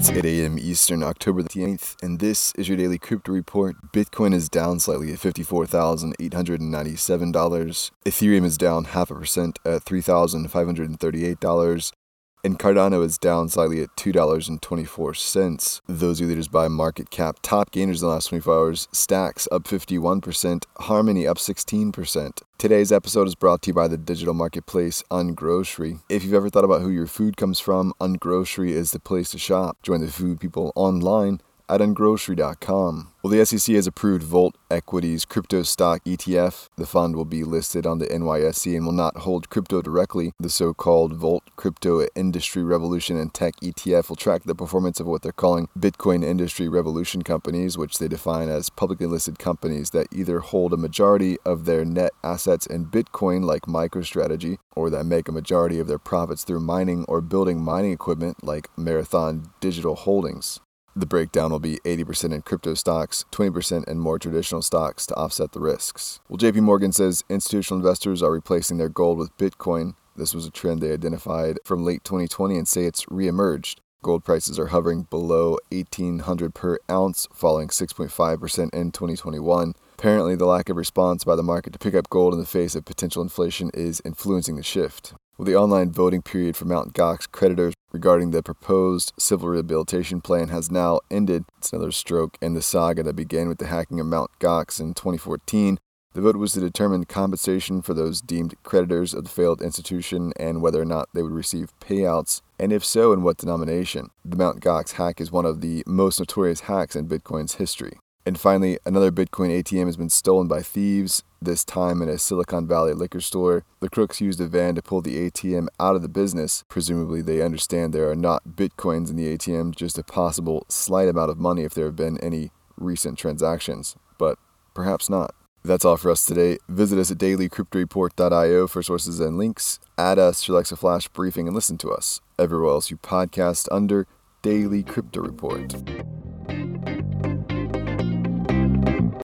It's 8 a.m. Eastern, October the 8th, and this is your daily crypto report. Bitcoin is down slightly at $54,897. Ethereum is down half a percent at $3,538 and Cardano is down slightly at $2.24. Those are leaders by market cap. Top gainers in the last 24 hours Stacks up 51%, Harmony up 16%. Today's episode is brought to you by the digital marketplace Ungrocery. If you've ever thought about who your food comes from, Ungrocery is the place to shop. Join the food people online at ungrocery.com. Well, the SEC has approved Volt Equities crypto stock ETF. The fund will be listed on the NYSE and will not hold crypto directly. The so called Volt Crypto Industry Revolution and Tech ETF will track the performance of what they're calling Bitcoin Industry Revolution companies, which they define as publicly listed companies that either hold a majority of their net assets in Bitcoin, like MicroStrategy, or that make a majority of their profits through mining or building mining equipment, like Marathon Digital Holdings. The breakdown will be 80% in crypto stocks, 20% in more traditional stocks to offset the risks. Well, JP Morgan says institutional investors are replacing their gold with Bitcoin. This was a trend they identified from late 2020 and say it's reemerged. Gold prices are hovering below 1800 per ounce, falling 6.5% in 2021. Apparently, the lack of response by the market to pick up gold in the face of potential inflation is influencing the shift. Well, the online voting period for Mt. Gox creditors regarding the proposed civil rehabilitation plan has now ended. It's another stroke in the saga that began with the hacking of Mt. Gox in 2014. The vote was to determine compensation for those deemed creditors of the failed institution and whether or not they would receive payouts, and if so, in what denomination. The Mt. Gox hack is one of the most notorious hacks in Bitcoin's history. And finally, another Bitcoin ATM has been stolen by thieves, this time in a Silicon Valley liquor store. The crooks used a van to pull the ATM out of the business. Presumably, they understand there are not Bitcoins in the ATM, just a possible slight amount of money if there have been any recent transactions. But perhaps not. That's all for us today. Visit us at dailycryptoreport.io for sources and links. Add us to Alexa Flash Briefing and listen to us everywhere else you podcast under Daily Crypto Report.